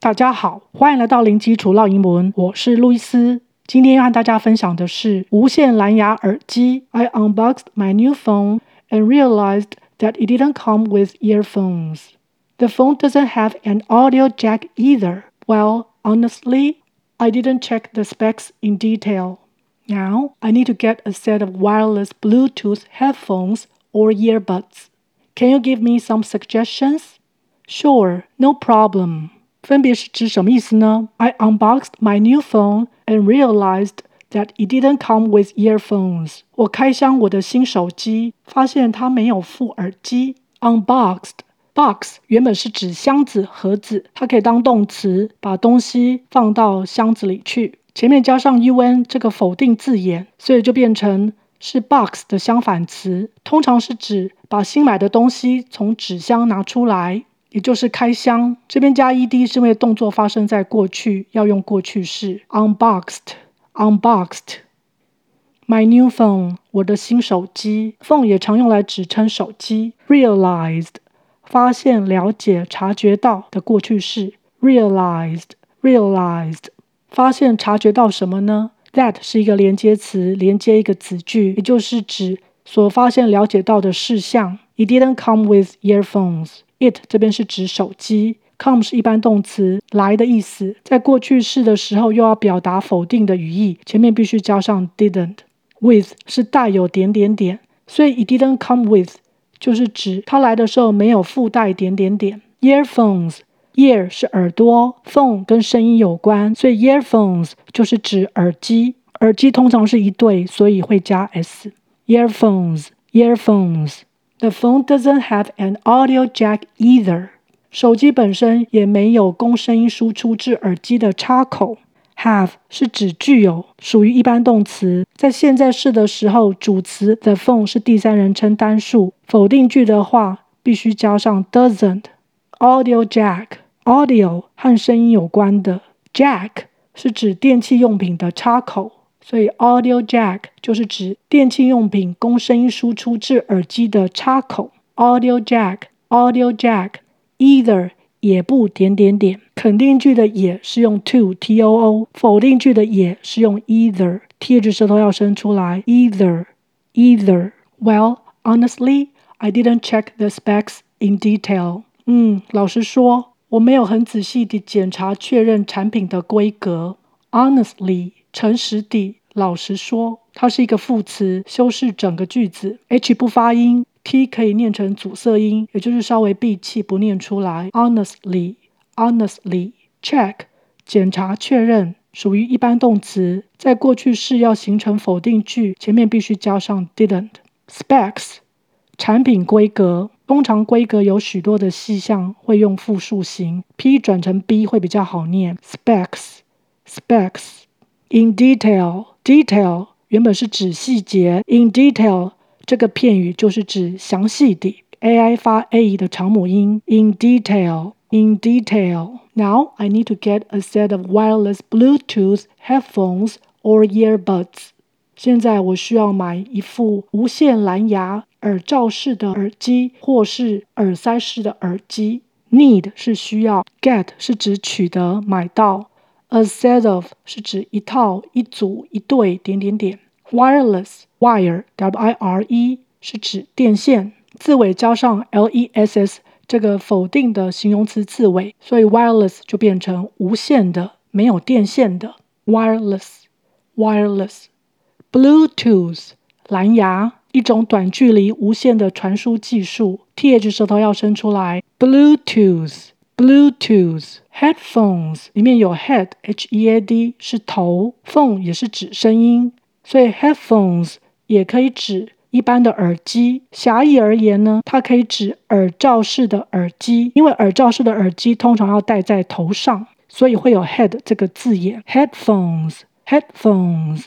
大家好，欢迎来到零基础烙英文，我是路易斯。今天要和大家分享的是无线蓝牙耳机。I unboxed my new phone and realized that it didn't come with earphones. The phone doesn't have an audio jack either. Well, honestly, I didn't check the specs in detail. Now I need to get a set of wireless Bluetooth headphones or earbuds. Can you give me some suggestions? Sure, no problem. 分别是指什么意思呢？I unboxed my new phone and realized that it didn't come with earphones. 我开箱我的新手机，发现它没有附耳机。Unboxed box 原本是指箱子、盒子，它可以当动词，把东西放到箱子里去。前面加上 un 这个否定字眼，所以就变成是 box 的相反词，通常是指把新买的东西从纸箱拿出来。也就是开箱，这边加 ed 是因为动作发生在过去，要用过去式。Unboxed，unboxed。My new phone，我的新手机。phone 也常用来指称手机。Realized，发现、了解、察觉到的过去式。Realized，realized。发现、察觉到什么呢？That 是一个连接词，连接一个子句，也就是指所发现、了解到的事项。It didn't come with earphones。It 这边是指手机，come 是一般动词来的意思，在过去式的时候又要表达否定的语义，前面必须加上 didn't。With 是带有点点点，所以 it didn't come with 就是指它来的时候没有附带点点点。Earphones ear 是耳朵，phone 跟声音有关，所以 earphones 就是指耳机，耳机通常是一对，所以会加 s。Earphones earphones。The phone doesn't have an audio jack either. 手机本身也没有供声音输出至耳机的插口。Have 是指具有，属于一般动词，在现在式的时候，主词 the phone 是第三人称单数，否定句的话必须加上 doesn't。Audio jack audio 和声音有关的，jack 是指电器用品的插口。所以，audio jack 就是指电器用品供声音输出至耳机的插口。audio jack，audio jack，either 也不点点点。肯定句的也是用 to t o o，否定句的也是用 either 贴着舌头要伸出来。either，either。Well, honestly, I didn't check the specs in detail. 嗯，老实说，我没有很仔细地检查确认产品的规格。Honestly，诚实地。老实说，它是一个副词，修饰整个句子。H 不发音，T 可以念成阻塞音，也就是稍微闭气不念出来。Honestly，honestly，check，检查确认，属于一般动词，在过去式要形成否定句，前面必须加上 didn't。Specs，产品规格，通常规格有许多的细项，会用复数形，P 转成 B 会比较好念。Specs，specs，in detail。Detail 原本是指细节，in detail 这个片语就是指详细的。ai 发 a 的长母音，in detail，in detail。Now I need to get a set of wireless Bluetooth headphones or earbuds。现在我需要买一副无线蓝牙耳罩式的耳机，或是耳塞式的耳机。Need 是需要，get 是指取得、买到。A set of 是指一套、一组、一对点点点。Wireless wire w i r e 是指电线，字尾加上 l e s s 这个否定的形容词字尾，所以 wireless 就变成无线的、没有电线的。Wireless wireless Bluetooth 蓝牙，一种短距离无线的传输技术。th 舌头要伸出来。Bluetooth Bluetooth headphones 里面有 head h e a d 是头，phone 也是指声音，所以 headphones 也可以指一般的耳机。狭义而言呢，它可以指耳罩式的耳机，因为耳罩式的耳机通常要戴在头上，所以会有 head 这个字眼。headphones headphones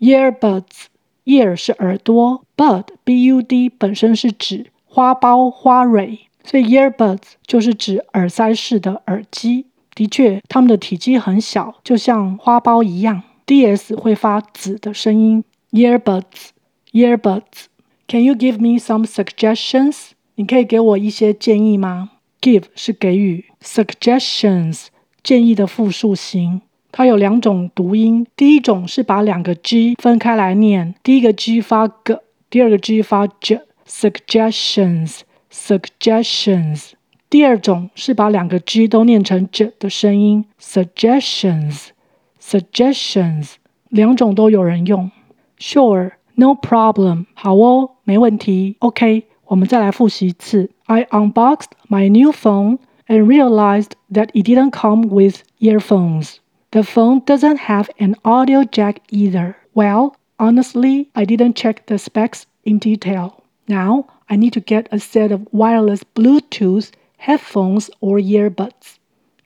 earbuds ear 是耳朵，bud b u d 本身是指花苞花蕊。所以 earbuds 就是指耳塞式的耳机，的确，它们的体积很小，就像花苞一样。ds 会发子的声音。earbuds，earbuds，Can you give me some suggestions？你可以给我一些建议吗？Give 是给予，suggestions 建议的复数形。它有两种读音，第一种是把两个 g 分开来念，第一个 g 发 g，第二个 g 发 j。Suggestions. Suggestions，suggestions。第二种是把两个 g 都念成 j 的声音，suggestions，suggestions。两种都有人用。Sure，no problem。好哦，没问题。OK，我们再来复习一次。I unboxed my new phone and realized that it didn't come with earphones. The phone doesn't have an audio jack either. Well, honestly, I didn't check the specs in detail. Now, I need to get a set of wireless Bluetooth headphones or earbuds.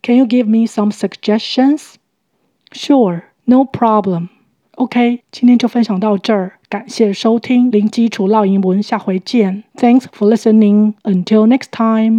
Can you give me some suggestions? Sure, no problem. OK，今天就分享到这儿，感谢收听零基础烙英文，下回见。Thanks for listening. Until next time.